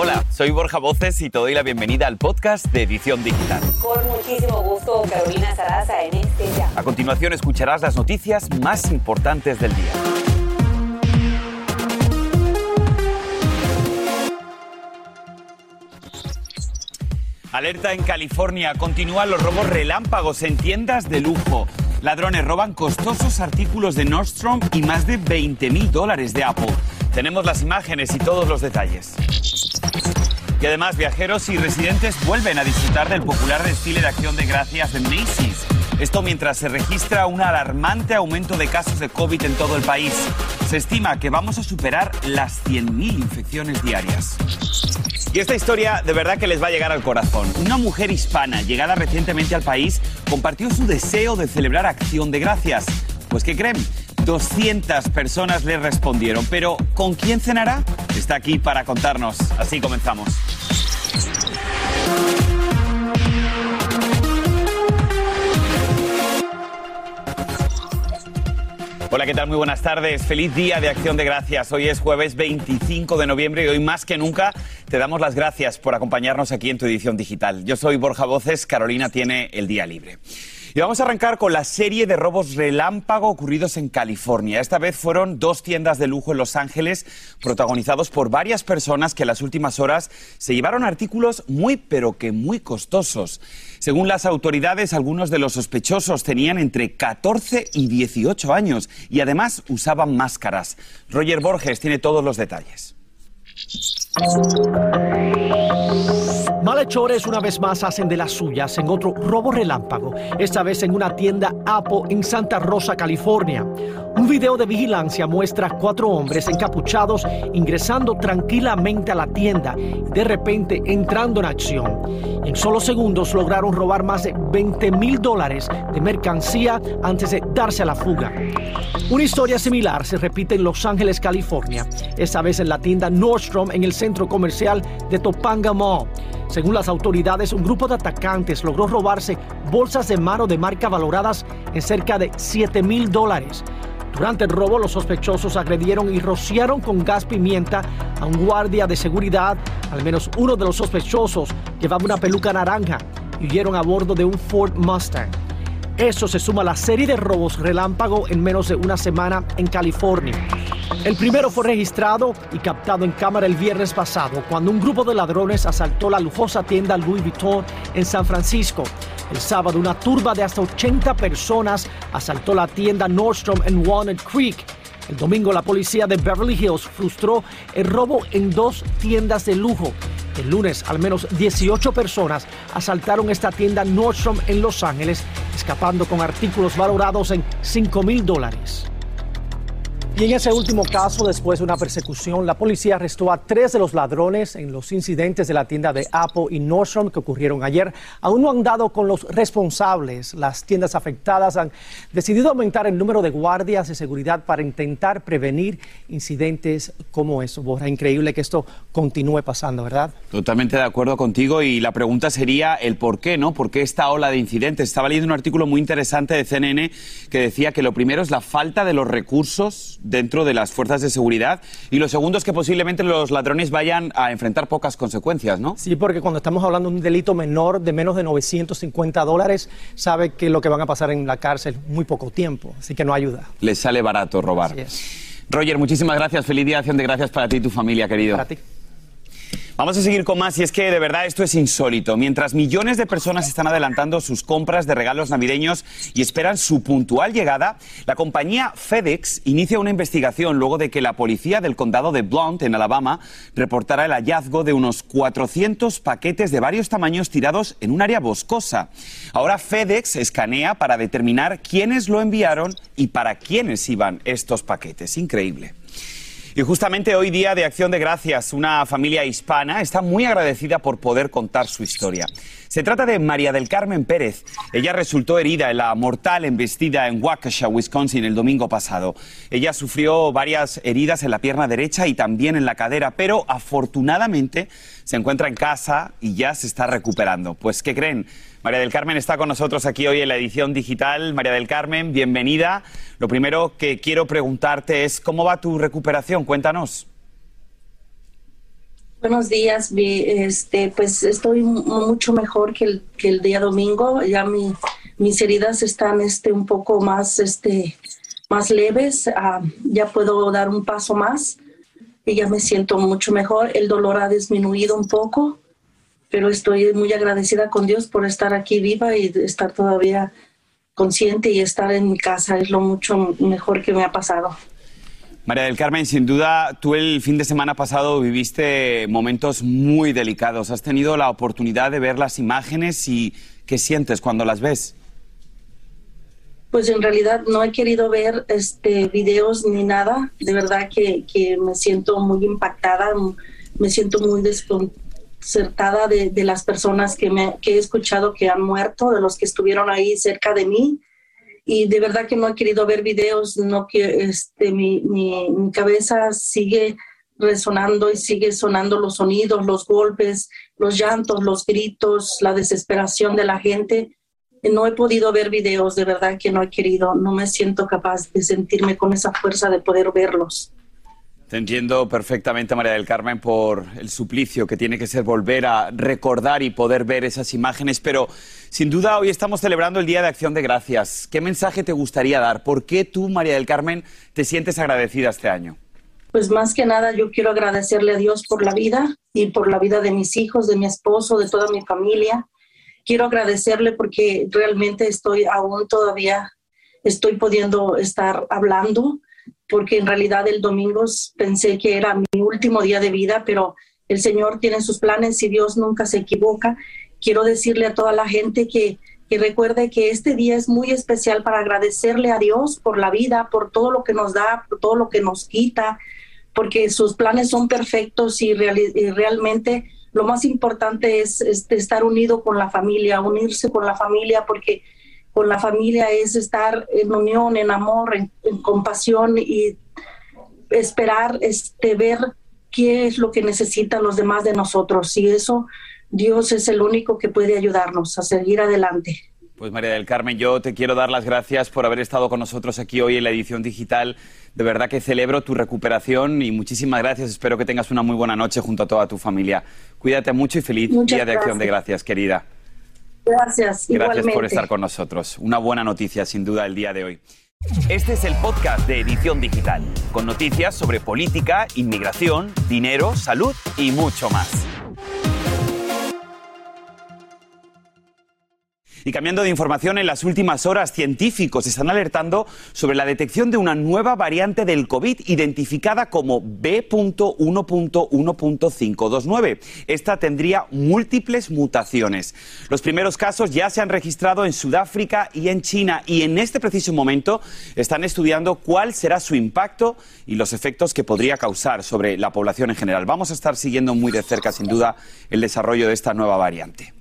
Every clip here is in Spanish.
Hola, soy Borja Voces y te doy la bienvenida al podcast de Edición Digital. Con muchísimo gusto, Carolina Sarasa en este ya. A continuación escucharás las noticias más importantes del día. Alerta en California. Continúan los robos relámpagos en tiendas de lujo. Ladrones roban costosos artículos de Nordstrom y más de 20 mil dólares de Apple. Tenemos las imágenes y todos los detalles. Y además, viajeros y residentes vuelven a disfrutar del popular desfile de acción de gracias de Macy's. Esto mientras se registra un alarmante aumento de casos de COVID en todo el país. Se estima que vamos a superar las 100.000 infecciones diarias. Y esta historia de verdad que les va a llegar al corazón. Una mujer hispana llegada recientemente al país compartió su deseo de celebrar acción de gracias. Pues ¿qué creen? 200 personas le respondieron. Pero ¿con quién cenará? Está aquí para contarnos. Así comenzamos. Hola, ¿qué tal? Muy buenas tardes. Feliz día de Acción de Gracias. Hoy es jueves 25 de noviembre y hoy más que nunca te damos las gracias por acompañarnos aquí en tu edición digital. Yo soy Borja Voces, Carolina tiene el día libre. Y vamos a arrancar con la serie de robos relámpago ocurridos en California. Esta vez fueron dos tiendas de lujo en Los Ángeles, protagonizados por varias personas que en las últimas horas se llevaron artículos muy, pero que muy costosos. Según las autoridades, algunos de los sospechosos tenían entre 14 y 18 años y además usaban máscaras. Roger Borges tiene todos los detalles. Malhechores una vez más hacen de las suyas en otro robo relámpago, esta vez en una tienda Apple en Santa Rosa, California. Un video de vigilancia muestra cuatro hombres encapuchados ingresando tranquilamente a la tienda y de repente entrando en acción. En solo segundos lograron robar más de 20 mil dólares de mercancía antes de darse a la fuga. Una historia similar se repite en Los Ángeles, California, esta vez en la tienda Nordstrom en el centro comercial de Topanga Mall. Según las autoridades, un grupo de atacantes logró robarse bolsas de mano de marca valoradas en cerca de 7 mil dólares. Durante el robo, los sospechosos agredieron y rociaron con gas pimienta a un guardia de seguridad. Al menos uno de los sospechosos llevaba una peluca naranja y huyeron a bordo de un Ford Mustang. Eso se suma a la serie de robos relámpago en menos de una semana en California. El primero fue registrado y captado en cámara el viernes pasado, cuando un grupo de ladrones asaltó la lujosa tienda Louis Vuitton en San Francisco. El sábado, una turba de hasta 80 personas asaltó la tienda Nordstrom en Walnut Creek. El domingo, la policía de Beverly Hills frustró el robo en dos tiendas de lujo. El lunes, al menos 18 personas asaltaron esta tienda Nordstrom en Los Ángeles, escapando con artículos valorados en 5 mil dólares. Y en ese último caso, después de una persecución, la policía arrestó a tres de los ladrones en los incidentes de la tienda de Apple y Nordstrom que ocurrieron ayer. Aún no han dado con los responsables. Las tiendas afectadas han decidido aumentar el número de guardias de seguridad para intentar prevenir incidentes como eso. Borja, increíble que esto continúe pasando, ¿verdad? Totalmente de acuerdo contigo y la pregunta sería el por qué, ¿no? ¿Por qué esta ola de incidentes? Estaba leyendo un artículo muy interesante de CNN que decía que lo primero es la falta de los recursos dentro de las fuerzas de seguridad y lo segundo es que posiblemente los ladrones vayan a enfrentar pocas consecuencias, ¿no? Sí, porque cuando estamos hablando de un delito menor de menos de 950 dólares, sabe que lo que van a pasar en la cárcel muy poco tiempo, así que no ayuda. Les sale barato robar. Roger, muchísimas gracias. Feliz día de acción de gracias para ti y tu familia, querido. Para ti. Vamos a seguir con más y es que de verdad esto es insólito. Mientras millones de personas están adelantando sus compras de regalos navideños y esperan su puntual llegada, la compañía FedEx inicia una investigación luego de que la policía del condado de Blount, en Alabama, reportara el hallazgo de unos 400 paquetes de varios tamaños tirados en un área boscosa. Ahora FedEx escanea para determinar quiénes lo enviaron y para quiénes iban estos paquetes. Increíble. Y justamente hoy día de Acción de Gracias, una familia hispana está muy agradecida por poder contar su historia. Se trata de María del Carmen Pérez. Ella resultó herida en la mortal embestida en Waukesha, Wisconsin, el domingo pasado. Ella sufrió varias heridas en la pierna derecha y también en la cadera, pero afortunadamente se encuentra en casa y ya se está recuperando. Pues, ¿qué creen? María del Carmen está con nosotros aquí hoy en la edición digital. María del Carmen, bienvenida. Lo primero que quiero preguntarte es, ¿cómo va tu recuperación? Cuéntanos. Buenos días, este, pues estoy mucho mejor que el, día domingo. Ya mi, mis heridas están este, un poco más, este, más leves. Ah, ya puedo dar un paso más y ya me siento mucho mejor. El dolor ha disminuido un poco, pero estoy muy agradecida con Dios por estar aquí viva y estar todavía consciente y estar en mi casa. Es lo mucho mejor que me ha pasado. María del Carmen, sin duda, tú el fin de semana pasado viviste momentos muy delicados. ¿Has tenido la oportunidad de ver las imágenes y qué sientes cuando las ves? Pues en realidad no he querido ver este videos ni nada. De verdad que, me siento muy impactada, me siento muy desconcertada de, las personas que, he escuchado que han muerto, de los que estuvieron ahí cerca de mí y de verdad que no he querido ver videos, no que este, mi, mi, cabeza sigue resonando y sigue sonando los sonidos, los golpes, los llantos, los gritos, la desesperación de la gente. No he podido ver videos, de verdad que no he querido, no me siento capaz de sentirme con esa fuerza de poder verlos. Te entiendo perfectamente, María del Carmen, por el suplicio que tiene que ser volver a recordar y poder ver esas imágenes, pero sin duda hoy estamos celebrando el Día de Acción de Gracias. ¿Qué mensaje te gustaría dar? ¿Por qué tú, María del Carmen, te sientes agradecida este año? Pues más que nada yo quiero agradecerle a Dios por la vida y por la vida de mis hijos, de mi esposo, de toda mi familia. Quiero agradecerle porque realmente estoy aún todavía, estoy pudiendo estar hablando porque en realidad el domingo pensé que era mi último día de vida, pero el Señor tiene sus planes y Dios nunca se equivoca. Quiero decirle a toda la gente que, que recuerde que este día es muy especial para agradecerle a Dios por la vida, por todo lo que nos da, por todo lo que nos quita, porque sus planes son perfectos y, realmente lo más importante es, estar unido con la familia, unirse con la familia, porque con la familia es estar en unión, en amor, en, compasión y esperar este, ver qué es lo que necesitan los demás de nosotros. Y eso Dios es el único que puede ayudarnos a seguir adelante. Pues María del Carmen, yo te quiero dar las gracias por haber estado con nosotros aquí hoy en la edición digital. De verdad que celebro tu recuperación y muchísimas gracias. Espero que tengas una muy buena noche junto a toda tu familia. Cuídate mucho y feliz Día de Acción de Gracias, querida. Gracias. Gracias por estar con nosotros. Una buena noticia, sin duda, el día de hoy. Este es el podcast de Edición Digital, con noticias sobre política, inmigración, dinero, salud y mucho más. Y cambiando de información, en las últimas horas científicos están alertando sobre la detección de una nueva variante del COVID identificada como B.1.1.529. Esta tendría múltiples mutaciones. Los primeros casos ya se han registrado en Sudáfrica y en China y en este preciso momento están estudiando cuál será su impacto y los efectos que podría causar sobre la población en general. Vamos a estar siguiendo muy de cerca, sin duda, el desarrollo de esta nueva variante.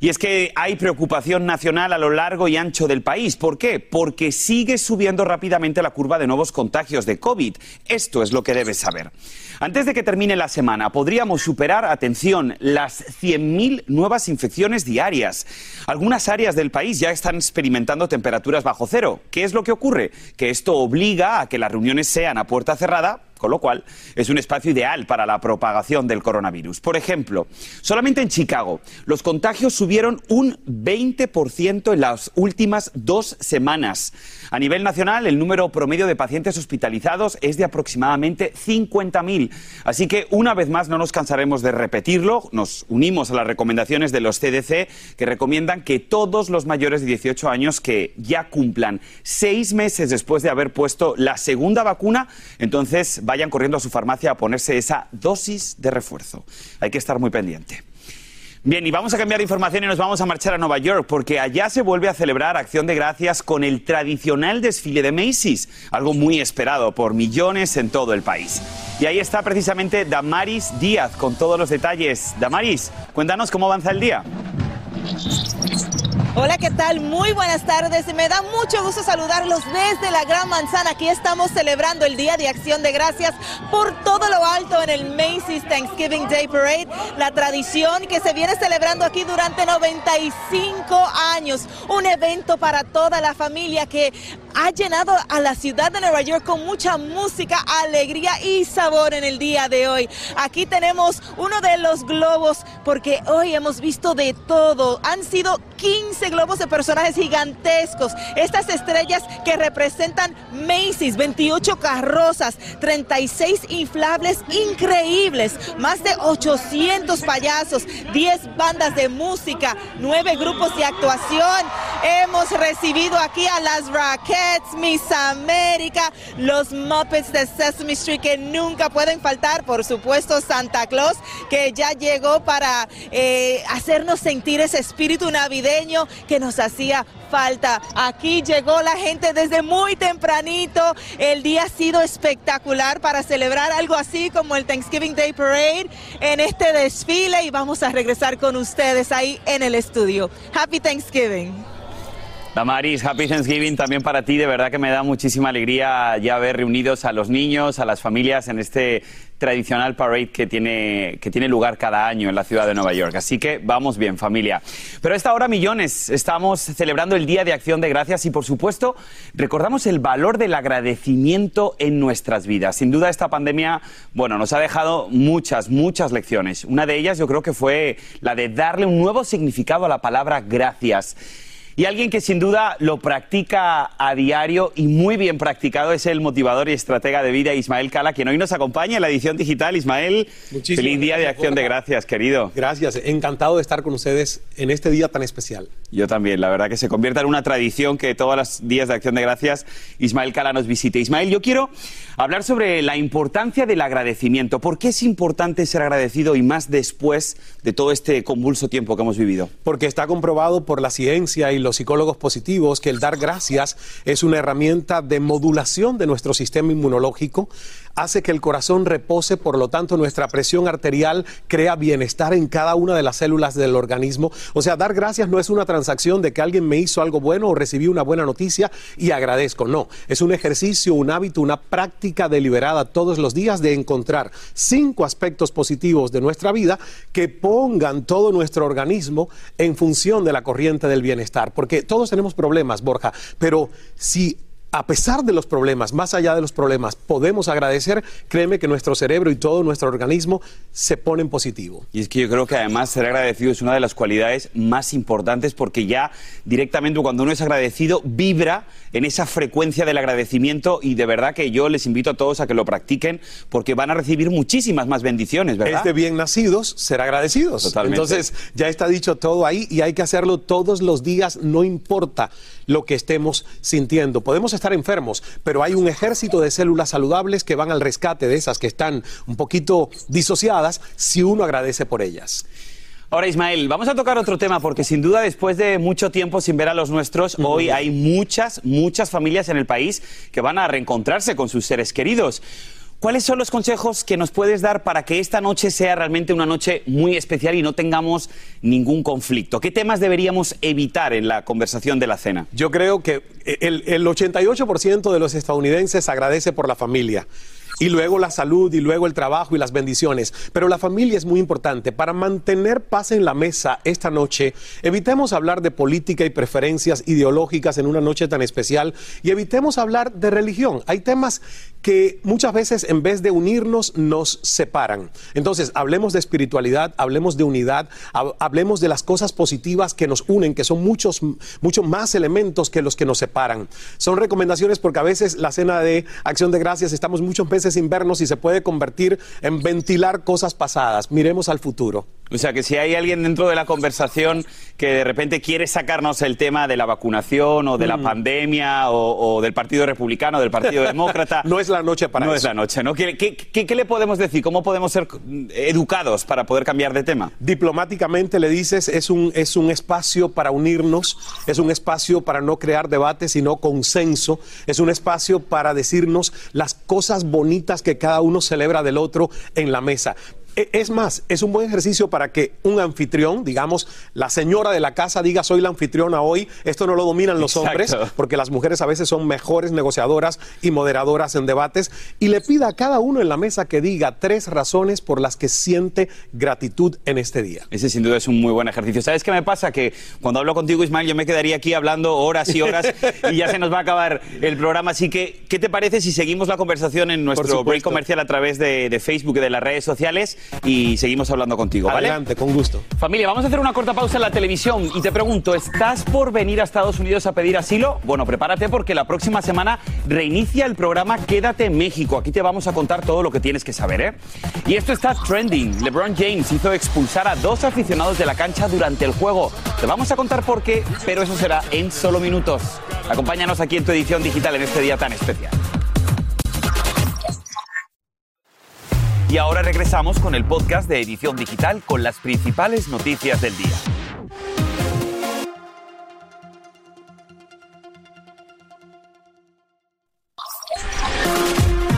Y es que hay preocupación nacional a lo largo y ancho del país. ¿Por qué? Porque sigue subiendo rápidamente la curva de nuevos contagios de COVID. Esto es lo que debes saber. Antes de que termine la semana, podríamos superar, atención, las 100.000 nuevas infecciones diarias. Algunas áreas del país ya están experimentando temperaturas bajo cero. ¿Qué es lo que ocurre? Que esto obliga a que las reuniones sean a puerta cerrada con lo cual es un espacio ideal para la propagación del coronavirus. Por ejemplo, solamente en Chicago los contagios subieron un 20% en las últimas dos semanas. A nivel nacional, el número promedio de pacientes hospitalizados es de aproximadamente 50.000. Así que, una vez más, no nos cansaremos de repetirlo. Nos unimos a las recomendaciones de los CDC que recomiendan que todos los mayores de 18 años que ya cumplan seis meses después de haber puesto la segunda vacuna, entonces corriendo a su farmacia a ponerse esa dosis de refuerzo. Hay que estar muy pendiente. Bien, y vamos a cambiar de información y nos vamos a marchar a Nueva York porque allá se vuelve a celebrar Acción de Gracias con el tradicional desfile de Macy's, algo muy esperado por millones en todo el país. Y ahí está precisamente Damaris Díaz con todos los detalles. Damaris, cuéntanos cómo avanza el día. Hola, ¿qué tal? Muy buenas tardes. Me da mucho gusto saludarlos desde la Gran Manzana. Aquí estamos celebrando el Día de Acción de Gracias por todo lo alto en el Macy's Thanksgiving Day Parade, la tradición que se viene celebrando aquí durante 95 años. Un evento para toda la familia que ha llenado a la ciudad de Nueva York con mucha música, alegría y sabor en el día de hoy. Aquí tenemos uno de los globos porque hoy hemos visto de todo. Han sido 15 globos de personajes gigantescos. Estas estrellas que representan Macy's, 28 carrozas, 36 inflables increíbles, más de 800 payasos, 10 bandas de música, 9 grupos de actuación. Hemos recibido aquí a las Rockettes, Miss América, los Muppets de Sesame Street que nunca pueden faltar, por supuesto Santa Claus que ya llegó para eh, hacernos sentir ese espíritu navideño que nos hacía falta. Aquí llegó la gente desde muy tempranito. El día ha sido espectacular para celebrar algo así como el Thanksgiving Day Parade en este desfile y vamos a regresar con ustedes ahí en el estudio. Happy Thanksgiving. Damaris, Happy Thanksgiving también para ti. De verdad que me da muchísima alegría ya ver reunidos a los niños, a las familias en este tradicional parade que tiene, que tiene lugar cada año en la ciudad de Nueva York. Así que vamos bien, familia. Pero a esta hora, millones, estamos celebrando el Día de Acción de Gracias y, por supuesto, recordamos el valor del agradecimiento en nuestras vidas. Sin duda, esta pandemia, bueno, nos ha dejado muchas, muchas lecciones. Una de ellas yo creo que fue la de darle un nuevo significado a la palabra gracias. Y alguien que sin duda lo practica a diario y muy bien practicado es el motivador y estratega de vida Ismael Cala, quien hoy nos acompaña en la edición digital. Ismael, Muchísimas feliz día de acción de gracias, querido. Gracias, encantado de estar con ustedes en este día tan especial. Yo también, la verdad que se convierta en una tradición que todos los días de acción de gracias Ismael Cala nos visite. Ismael, yo quiero hablar sobre la importancia del agradecimiento. ¿Por qué es importante ser agradecido y más después de todo este convulso tiempo que hemos vivido? Porque está comprobado por la ciencia y los psicólogos positivos que el dar gracias es una herramienta de modulación de nuestro sistema inmunológico, hace que el corazón repose, por lo tanto nuestra presión arterial crea bienestar en cada una de las células del organismo. O sea, dar gracias no es una transacción de que alguien me hizo algo bueno o recibí una buena noticia y agradezco, no, es un ejercicio, un hábito, una práctica deliberada todos los días de encontrar cinco aspectos positivos de nuestra vida que pongan todo nuestro organismo en función de la corriente del bienestar, porque todos tenemos problemas, Borja, pero si a pesar de los problemas, más allá de los problemas, podemos agradecer, créeme que nuestro cerebro y todo nuestro organismo se ponen positivo. Y es que yo creo que además ser agradecido es una de las cualidades más importantes porque ya directamente cuando uno es agradecido vibra en esa frecuencia del agradecimiento y de verdad que yo les invito a todos a que lo practiquen porque van a recibir muchísimas más bendiciones, ¿verdad? Es de bien nacidos ser agradecidos. Totalmente. Entonces, ya está dicho todo ahí y hay que hacerlo todos los días, no importa lo que estemos sintiendo. Podemos estar enfermos, pero hay un ejército de células saludables que van al rescate de esas que están un poquito disociadas si uno agradece por ellas. Ahora, Ismael, vamos a tocar otro tema porque sin duda después de mucho tiempo sin ver a los nuestros, hoy hay muchas, muchas familias en el país que van a reencontrarse con sus seres queridos. ¿Cuáles son los consejos que nos puedes dar para que esta noche sea realmente una noche muy especial y no tengamos ningún conflicto? ¿Qué temas deberíamos evitar en la conversación de la cena? Yo creo que el, el 88% de los estadounidenses agradece por la familia. Y luego la salud, y luego el trabajo y las bendiciones. Pero la familia es muy importante. Para mantener paz en la mesa esta noche, evitemos hablar de política y preferencias ideológicas en una noche tan especial y evitemos hablar de religión. Hay temas que muchas veces en vez de unirnos nos separan. Entonces, hablemos de espiritualidad, hablemos de unidad, hab- hablemos de las cosas positivas que nos unen, que son muchos, muchos más elementos que los que nos separan. Son recomendaciones porque a veces la cena de acción de gracias estamos muchos meses sin vernos y se puede convertir en ventilar cosas pasadas. Miremos al futuro. O sea, que si hay alguien dentro de la conversación que de repente quiere sacarnos el tema de la vacunación o de la pandemia o, o del Partido Republicano, del Partido Demócrata. No es la noche para no eso. es la noche, ¿no? ¿Qué, qué- qué- qué le podemos decir? ¿Cómo podemos ser mm, educados para poder cambiar de tema? Diplomáticamente le dices, es un, es un espacio para unirnos, es un espacio para no crear debate, sino consenso, es un espacio para decirnos las cosas bonitas que cada uno celebra del otro en la mesa. E, es más, es un buen ejercicio para que un anfitrión, digamos, la señora de la casa diga soy la anfitriona hoy. Esto no lo dominan los hombres, porque las mujeres a veces son mejores negociadoras y moderadoras en debates. Y le pida a cada uno en la mesa que diga tres razones por las que siente gratitud en este día. Ese sin duda es un muy buen ejercicio. ¿Sabes qué me pasa? Que cuando hablo contigo, Ismael, yo me quedaría aquí hablando horas y horas y ya se nos va a acabar el programa. Así que, ¿qué te parece si seguimos la conversación en nuestro break comercial a través de, de Facebook y de las redes sociales? Y seguimos hablando contigo, ¿vale? Adelante, con gusto. Familia, vamos a hacer una corta pausa en la televisión y te pregunto, ¿estás por venir a Estados Unidos a pedir asilo? Bueno, prepárate porque la próxima semana reinicia el programa Quédate en México. Aquí te vamos a contar todo lo que tienes que saber, ¿eh? Y esto está trending. LeBron James hizo expulsar a dos aficionados de la cancha durante el juego. Te vamos a contar por qué, pero eso será en solo minutos. Acompáñanos aquí en tu edición digital en este día tan especial. Y ahora regresamos con el podcast de Edición Digital con las principales noticias del día.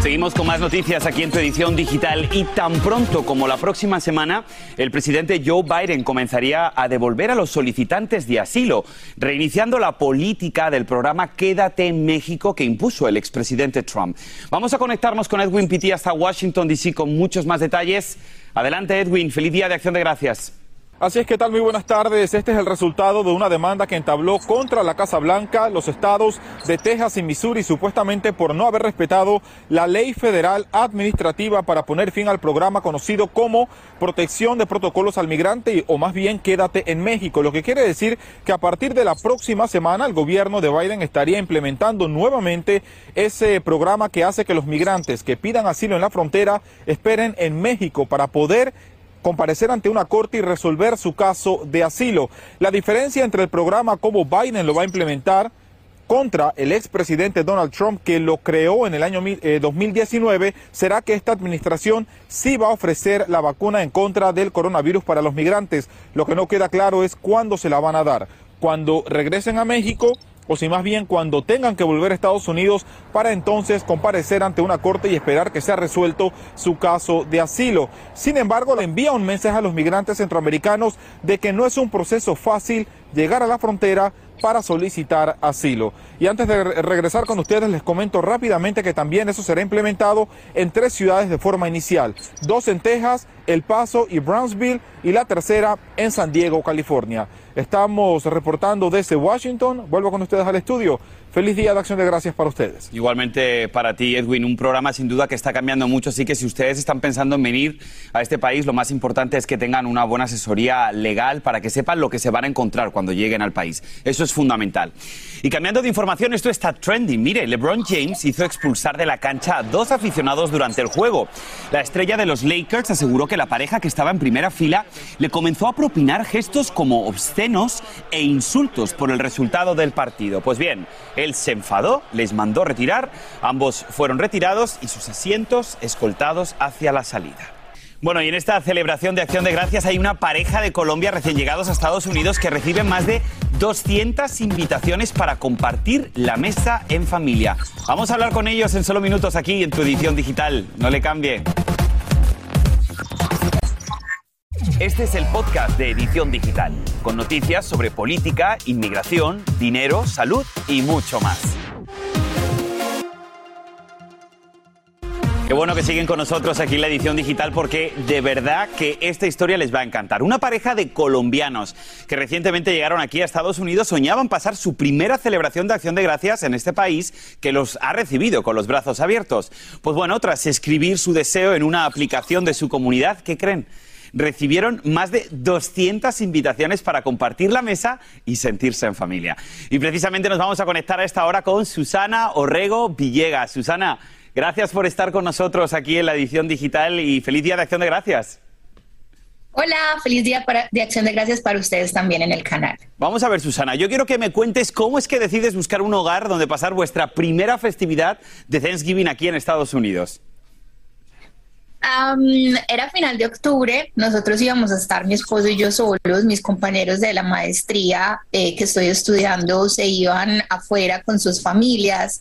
Seguimos con más noticias aquí en tu edición digital y tan pronto como la próxima semana, el presidente Joe Biden comenzaría a devolver a los solicitantes de asilo, reiniciando la política del programa Quédate en México que impuso el expresidente Trump. Vamos a conectarnos con Edwin Pitti hasta Washington, D.C. con muchos más detalles. Adelante, Edwin. Feliz día de acción de gracias. Así es que tal, muy buenas tardes. Este es el resultado de una demanda que entabló contra la Casa Blanca los estados de Texas y Missouri supuestamente por no haber respetado la ley federal administrativa para poner fin al programa conocido como protección de protocolos al migrante o más bien quédate en México, lo que quiere decir que a partir de la próxima semana el gobierno de Biden estaría implementando nuevamente ese programa que hace que los migrantes que pidan asilo en la frontera esperen en México para poder comparecer ante una corte y resolver su caso de asilo. La diferencia entre el programa como Biden lo va a implementar contra el expresidente Donald Trump que lo creó en el año 2019 eh, será que esta administración sí va a ofrecer la vacuna en contra del coronavirus para los migrantes. Lo que no queda claro es cuándo se la van a dar. Cuando regresen a México o si más bien cuando tengan que volver a Estados Unidos para entonces comparecer ante una corte y esperar que sea resuelto su caso de asilo. Sin embargo, le envía un mensaje a los migrantes centroamericanos de que no es un proceso fácil llegar a la frontera para solicitar asilo. Y antes de regresar con ustedes, les comento rápidamente que también eso será implementado en tres ciudades de forma inicial, dos en Texas, El Paso y Brownsville, y la tercera en San Diego, California. Estamos reportando desde Washington. Vuelvo con ustedes al estudio. Feliz día de acción de gracias para ustedes. Igualmente para ti, Edwin, un programa sin duda que está cambiando mucho, así que si ustedes están pensando en venir a este país, lo más importante es que tengan una buena asesoría legal para que sepan lo que se van a encontrar cuando lleguen al país. Eso es fundamental. Y cambiando de información, esto está trending. Mire, LeBron James hizo expulsar de la cancha a dos aficionados durante el juego. La estrella de los Lakers aseguró que la pareja que estaba en primera fila le comenzó a propinar gestos como obscenos e insultos por el resultado del partido. Pues bien, él se enfadó, les mandó retirar, ambos fueron retirados y sus asientos escoltados hacia la salida. Bueno, y en esta celebración de Acción de Gracias hay una pareja de Colombia recién llegados a Estados Unidos que reciben más de 200 invitaciones para compartir la mesa en familia. Vamos a hablar con ellos en solo minutos aquí en tu edición digital. No le cambie. Este es el podcast de Edición Digital, con noticias sobre política, inmigración, dinero, salud y mucho más. Qué bueno que siguen con nosotros aquí en la edición digital porque de verdad que esta historia les va a encantar. Una pareja de colombianos que recientemente llegaron aquí a Estados Unidos soñaban pasar su primera celebración de acción de gracias en este país que los ha recibido con los brazos abiertos. Pues bueno, tras escribir su deseo en una aplicación de su comunidad, ¿qué creen? Recibieron más de 200 invitaciones para compartir la mesa y sentirse en familia. Y precisamente nos vamos a conectar a esta hora con Susana Orrego Villegas. Susana, gracias por estar con nosotros aquí en la edición digital y feliz día de Acción de Gracias. Hola, feliz día de Acción de Gracias para ustedes también en el canal. Vamos a ver, Susana, yo quiero que me cuentes cómo es que decides buscar un hogar donde pasar vuestra primera festividad de Thanksgiving aquí en Estados Unidos era final de octubre, nosotros íbamos a estar mi esposo y yo solos, mis compañeros de la maestría eh, que estoy estudiando se iban afuera con sus familias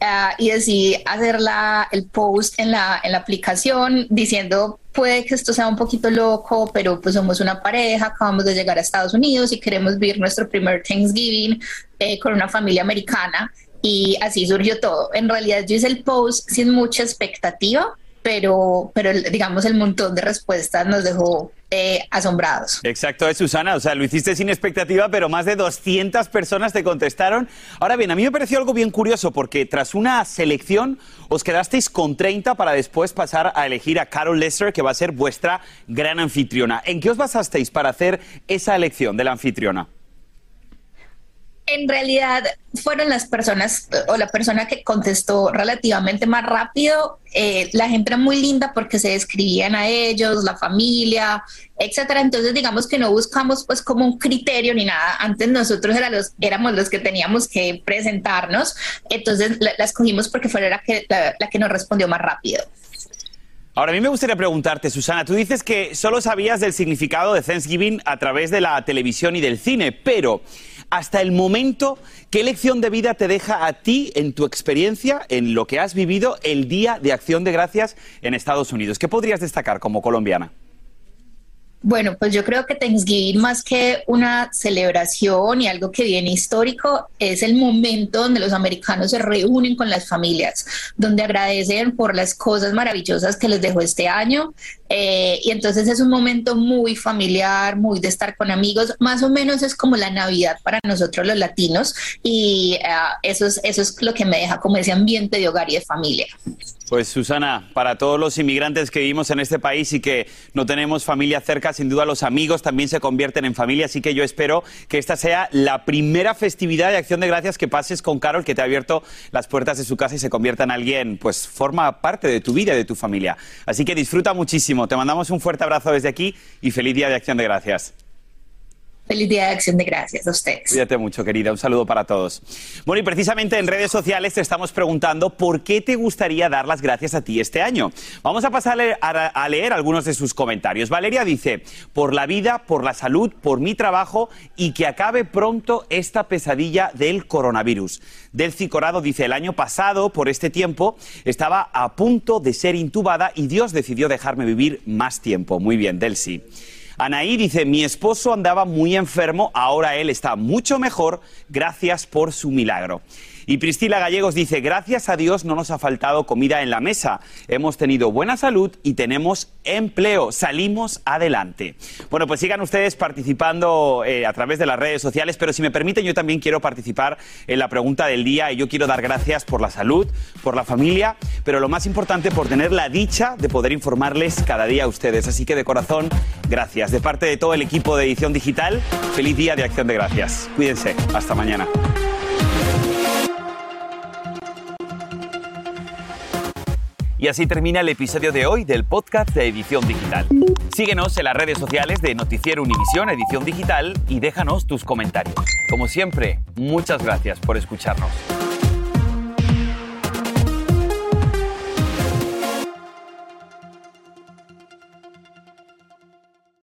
ah, y decidí hacer la, el post en la, en la aplicación diciendo puede que esto sea un poquito loco, pero pues somos una pareja, acabamos de llegar a Estados Unidos y queremos vivir nuestro primer Thanksgiving eh, con una familia americana y así surgió todo. En realidad yo hice el post sin mucha expectativa, pero, pero digamos el montón de respuestas nos dejó eh, asombrados. Exacto, es Susana, o sea, lo hiciste sin expectativa, pero más de 200 personas te contestaron. Ahora bien, a mí me pareció algo bien curioso porque tras una selección os quedasteis con 30 para después pasar a elegir a Carol Lester, que va a ser vuestra gran anfitriona. ¿En qué os basasteis para hacer esa elección de la anfitriona? En realidad fueron las personas o la persona que contestó relativamente más rápido. Eh, la gente era muy linda porque se describían a ellos, la familia, etcétera. Entonces, digamos que no buscamos pues como un criterio ni nada. Antes nosotros los, éramos los que teníamos que presentarnos. Entonces, la, escogimos porque fue la que, la que nos respondió más rápido. Ahora, a mí me gustaría preguntarte, Susana, tú dices que solo sabías del significado de Thanksgiving a través de la televisión y del cine, pero hasta el momento, ¿qué lección de vida te deja a ti en tu experiencia, en lo que has vivido el Día de Acción de Gracias en Estados Unidos? ¿Qué podrías destacar como colombiana? Bueno, pues yo creo que Thanksgiving más que una celebración y algo que viene histórico, es el momento donde los americanos se reúnen con las familias, donde agradecen por las cosas maravillosas que les dejó este año. Eh, y entonces es un momento muy familiar, muy de estar con amigos, más o menos es como la Navidad para nosotros los latinos y eh, eso, es, eso es lo que me deja como ese ambiente de hogar y de familia. Pues Susana, para todos los inmigrantes que vivimos en este país y que no tenemos familia cerca, sin duda los amigos también se convierten en familia, así que yo espero que esta sea la primera festividad de acción de gracias que pases con Carol, que te ha abierto las puertas de su casa y se convierta en alguien, pues forma parte de tu vida y de tu familia. Así que disfruta muchísimo, te mandamos un fuerte abrazo desde aquí y feliz día de acción de gracias. Feliz Día de Acción de Gracias a ustedes. Cuídate mucho, querida. Un saludo para todos. Bueno, y precisamente en redes sociales te estamos preguntando por qué te gustaría dar las gracias a ti este año. Vamos a pasar a leer algunos de sus comentarios. Valeria dice, por la vida, por la salud, por mi trabajo y que acabe pronto esta pesadilla del coronavirus. Del Cicorado dice, el año pasado, por este tiempo, estaba a punto de ser intubada y Dios decidió dejarme vivir más tiempo. Muy bien, Delcy. Anaí dice, mi esposo andaba muy enfermo, ahora él está mucho mejor, gracias por su milagro. Y Priscila Gallegos dice, gracias a Dios no nos ha faltado comida en la mesa. Hemos tenido buena salud y tenemos empleo. Salimos adelante. Bueno, pues sigan ustedes participando eh, a través de las redes sociales, pero si me permiten, yo también quiero participar en la pregunta del día y yo quiero dar gracias por la salud, por la familia, pero lo más importante, por tener la dicha de poder informarles cada día a ustedes. Así que de corazón, gracias. De parte de todo el equipo de edición digital, feliz día de acción de gracias. Cuídense. Hasta mañana. Y así termina el episodio de hoy del podcast de Edición Digital. Síguenos en las redes sociales de Noticiero Univisión Edición Digital y déjanos tus comentarios. Como siempre, muchas gracias por escucharnos.